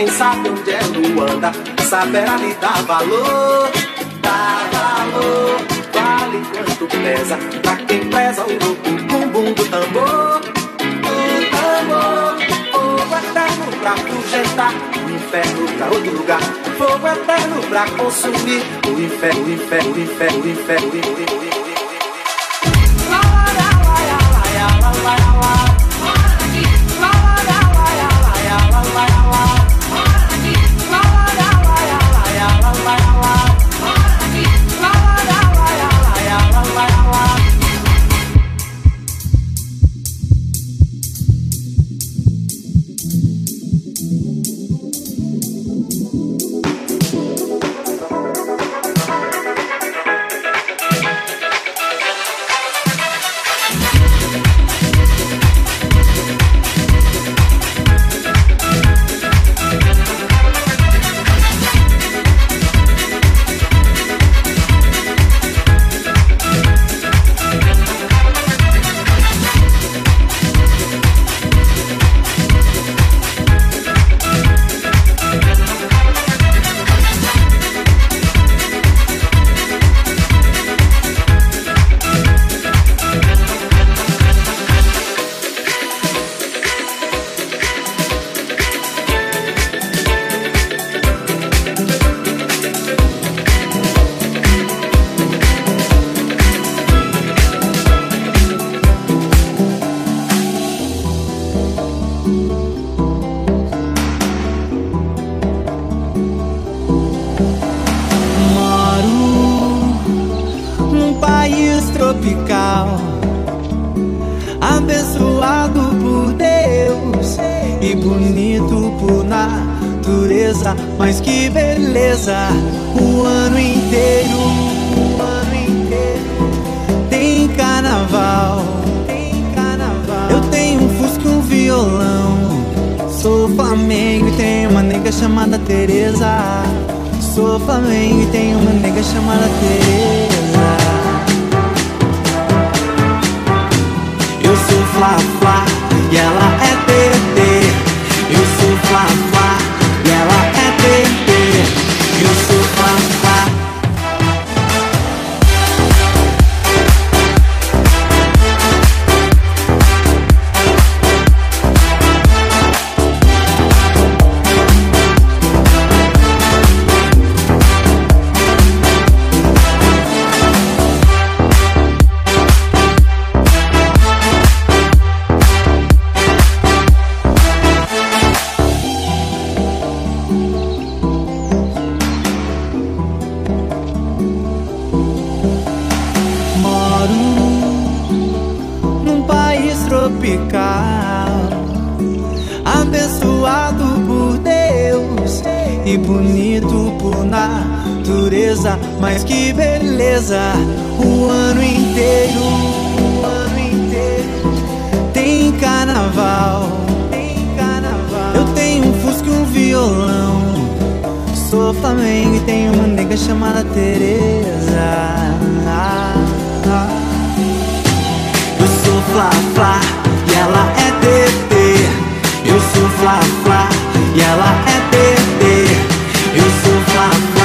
quem sabe onde é Luanda, saberá lhe dar valor, dar valor. Vale quanto pesa, pra quem preza o louco bumbum do tambor, do tambor eterno pra projetar o inferno pra outro lugar. Fogo eterno pra consumir o inferno, o inferno, o inferno, o inferno, o inferno. O inferno. tropical, abençoado por Deus e bonito por natureza. Mas que beleza, o ano inteiro, tem carnaval. Tem carnaval. Eu tenho um fusco e um violão. Sou flamengo e tenho uma nega chamada Teresa. Ah, ah. ah. Fla Fla e ela é DT. Eu sou Fla Fla e ela é DT. Eu sou Fla Fla.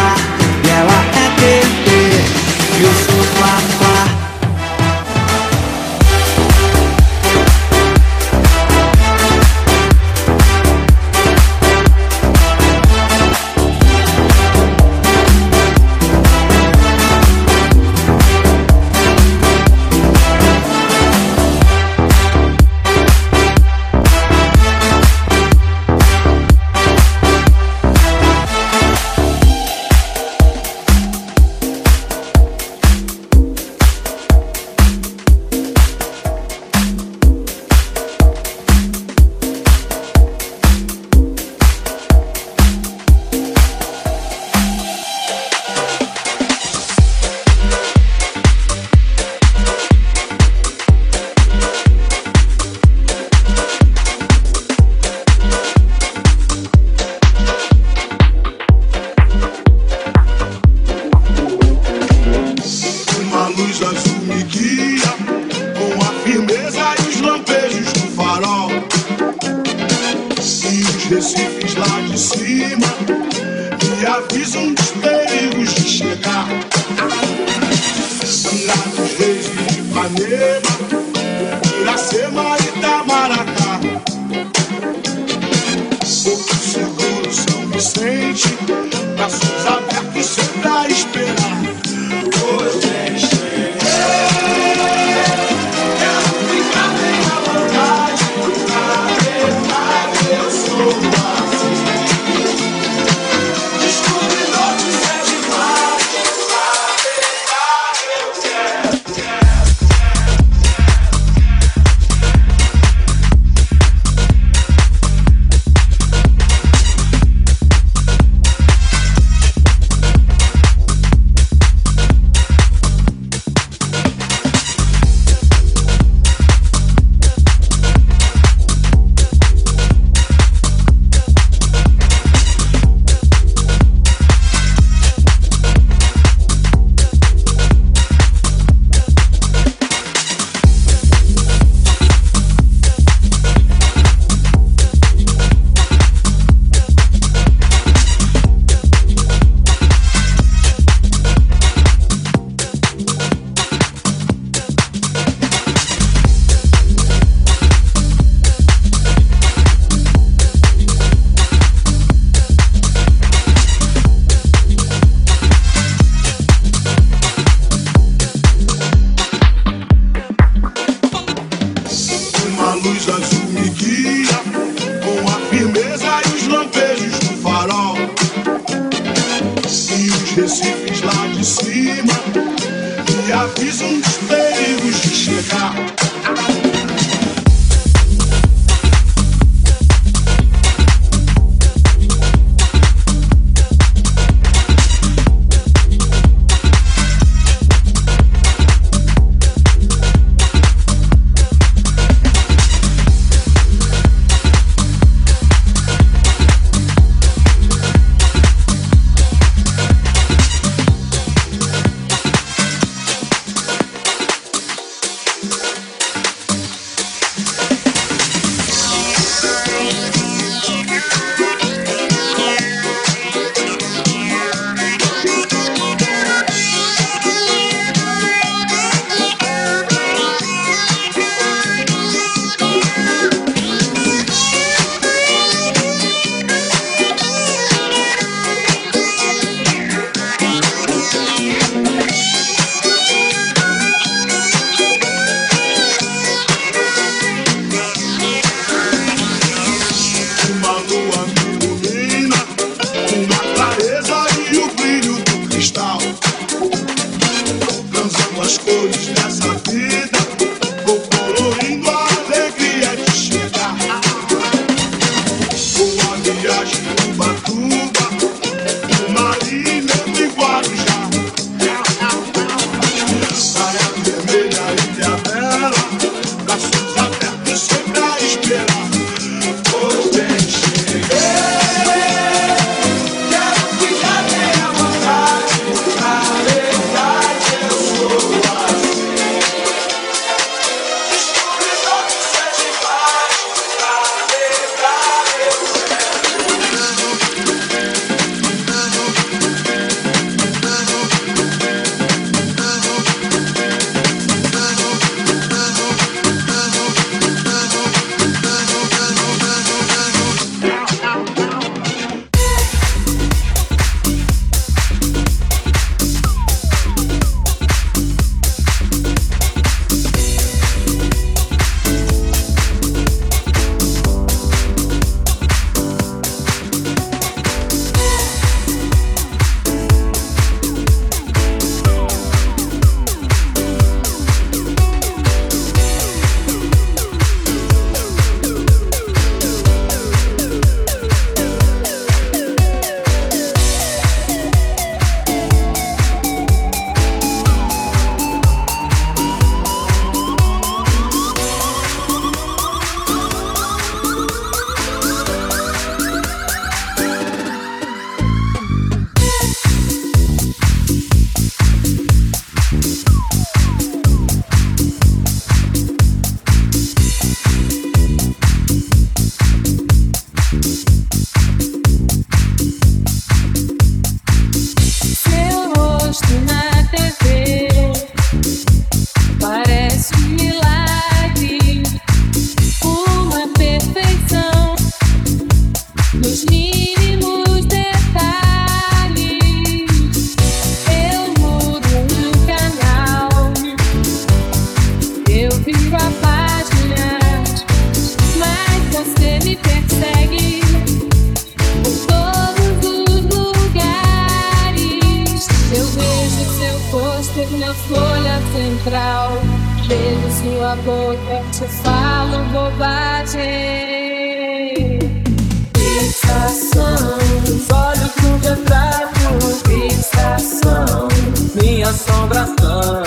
assombração,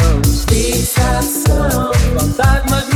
fixação, fantasma de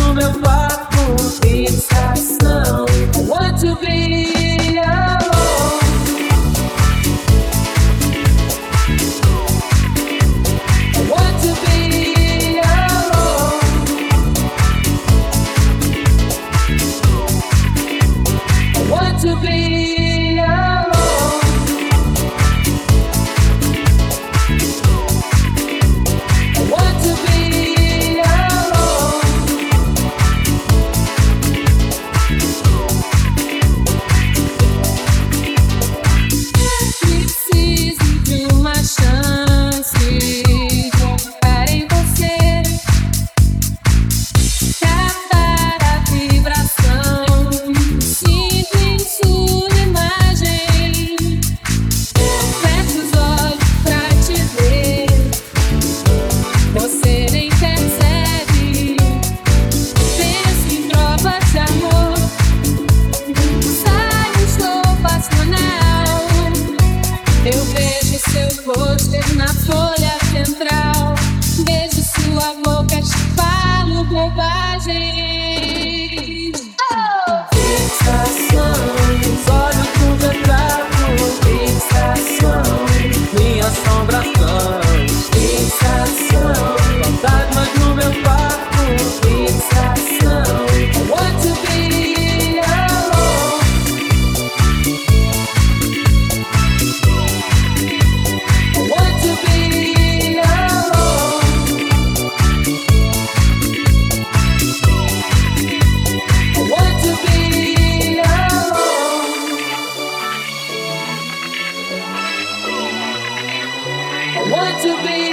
to be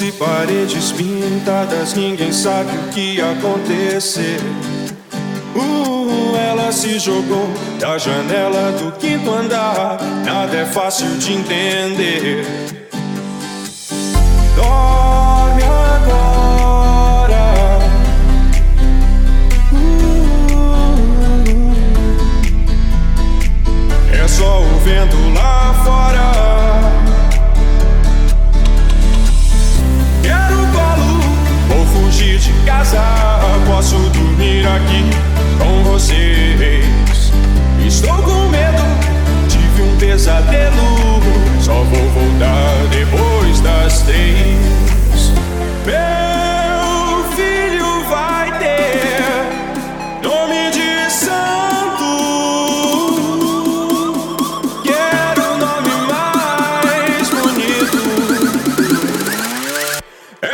e paredes pintadas, ninguém sabe o que acontecer. Uh, ela se jogou da janela do quinto andar, nada é fácil de entender.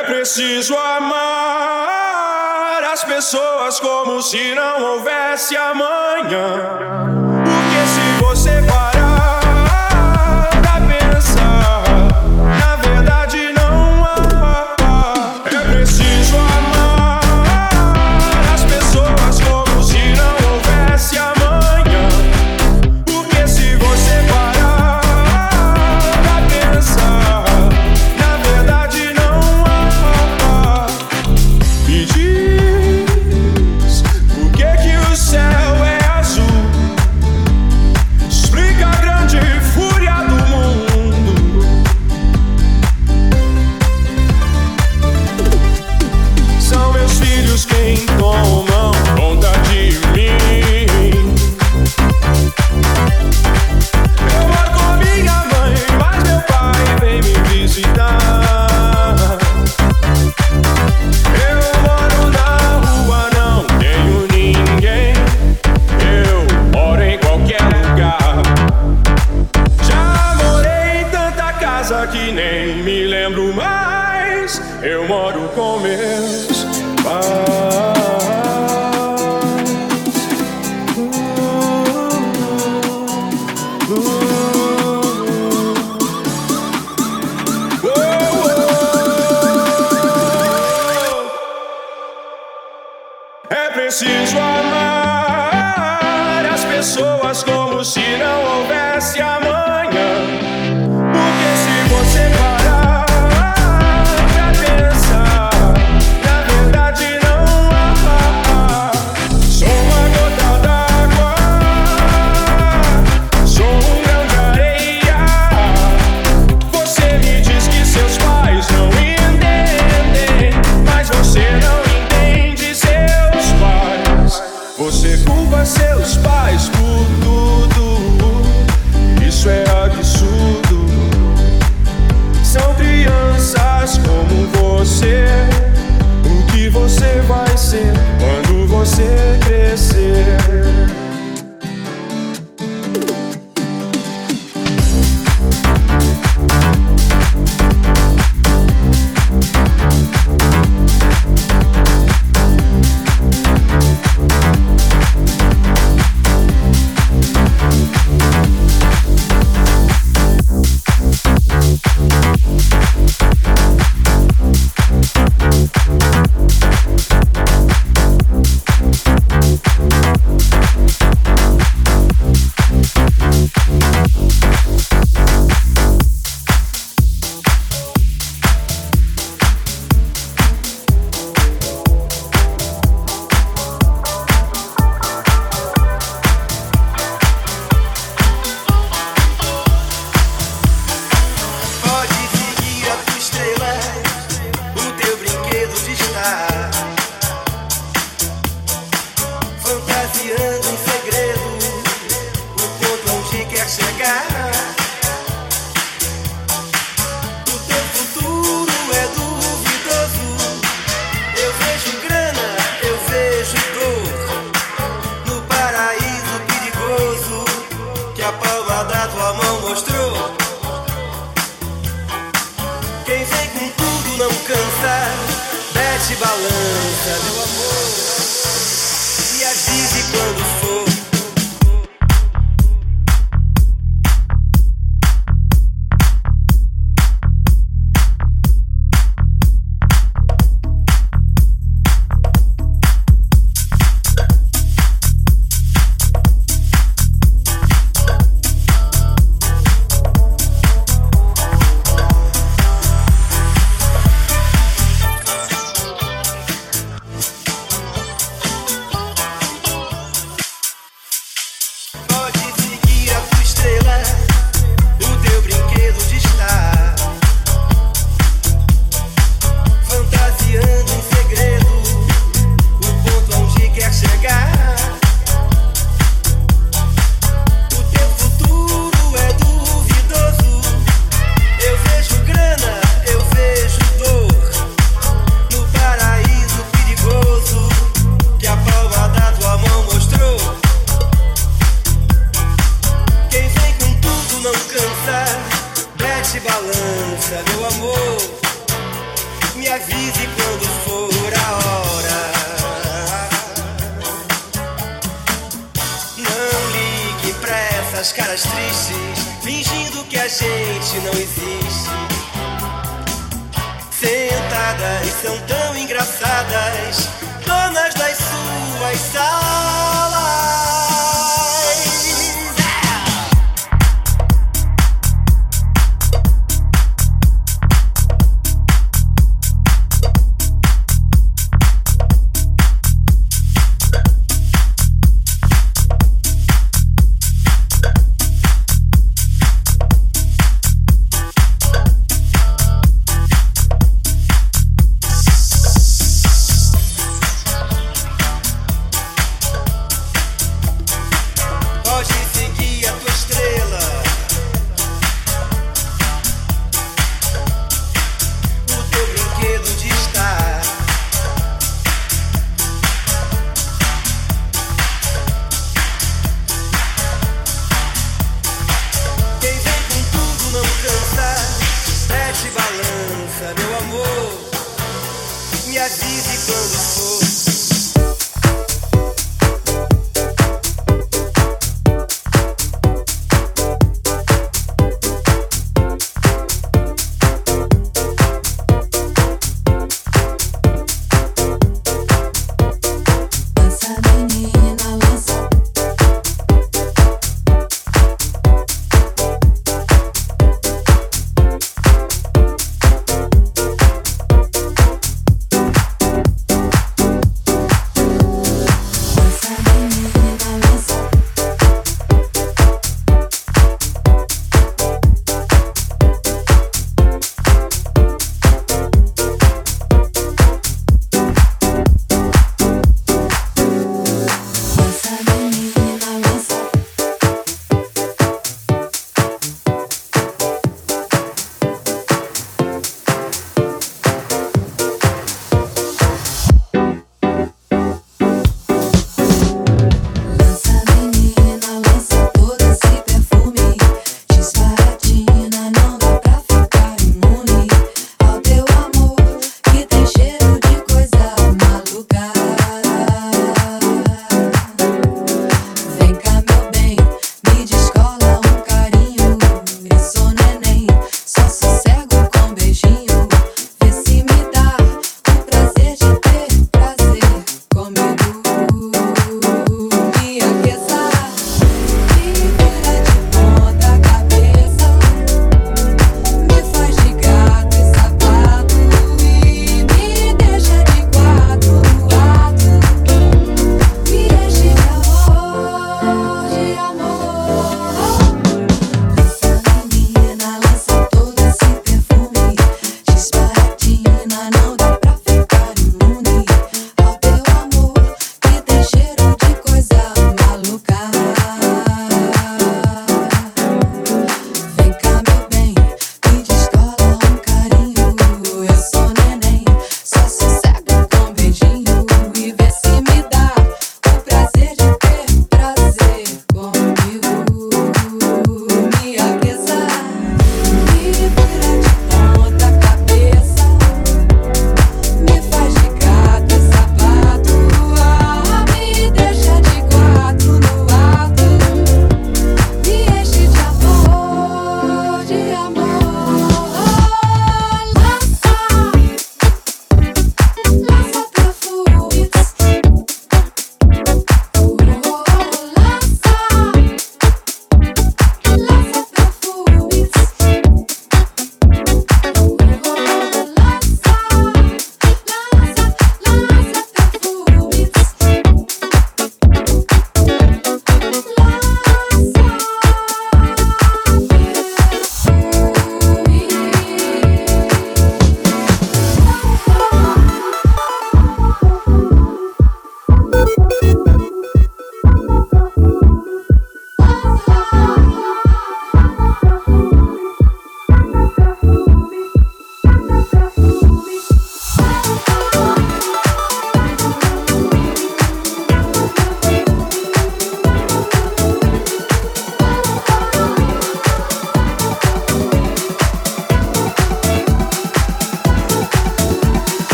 É preciso amar pessoas como se não houvesse amanhã. Porque se você parar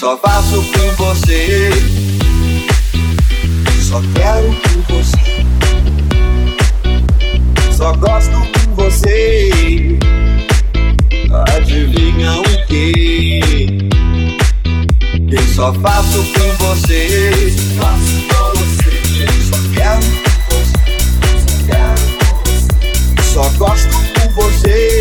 só faço com você. Só quero com você. Só gosto com você. Adivinha o que? Eu só faço com você. Faço você. Só quero com você. Só quero você. Só gosto com você.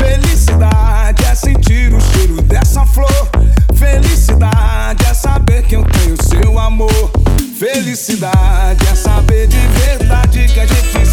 Felicidade é sentir o cheiro dessa flor. Felicidade é saber que eu tenho seu amor. Felicidade é saber de verdade que a gente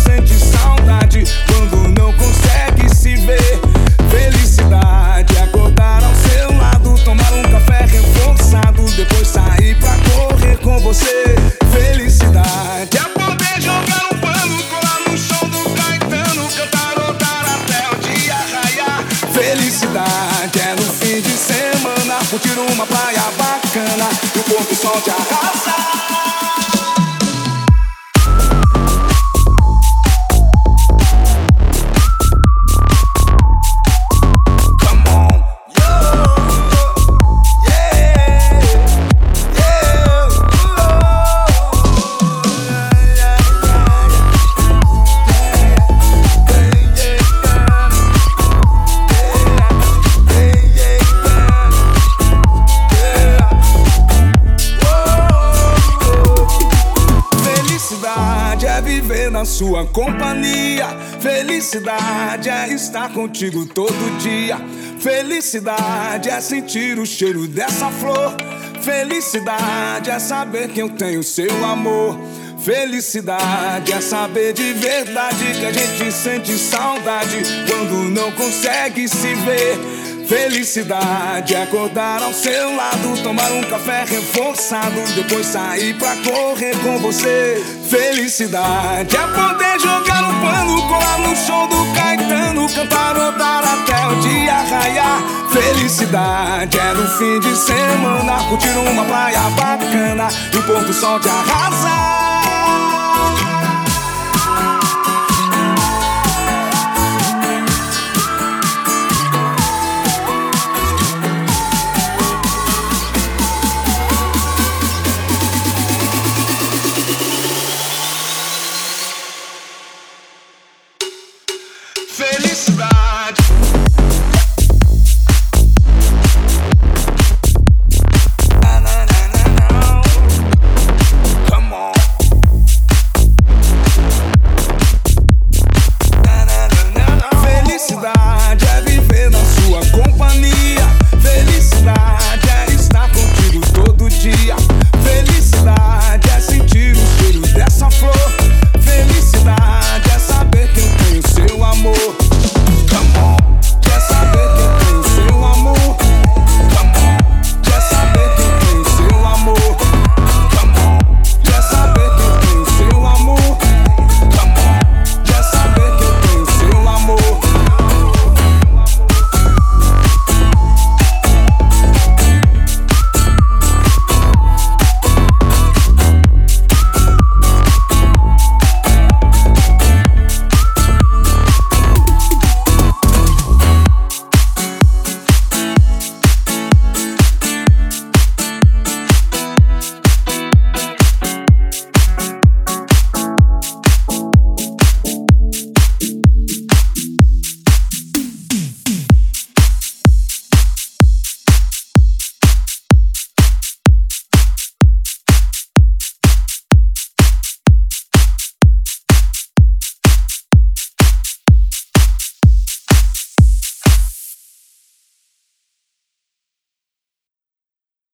Felicidade é estar contigo todo dia. Felicidade é sentir o cheiro dessa flor. Felicidade é saber que eu tenho seu amor. Felicidade é saber de verdade que a gente sente saudade quando não consegue se ver. Felicidade é acordar ao seu lado, tomar um café reforçado, depois sair pra correr com você. Felicidade é poder jogar um pano, colar no show do Caetano, cantarolar até o dia raiar. Felicidade é no fim de semana, curtir uma praia bacana e o pôr do sol te arrasar.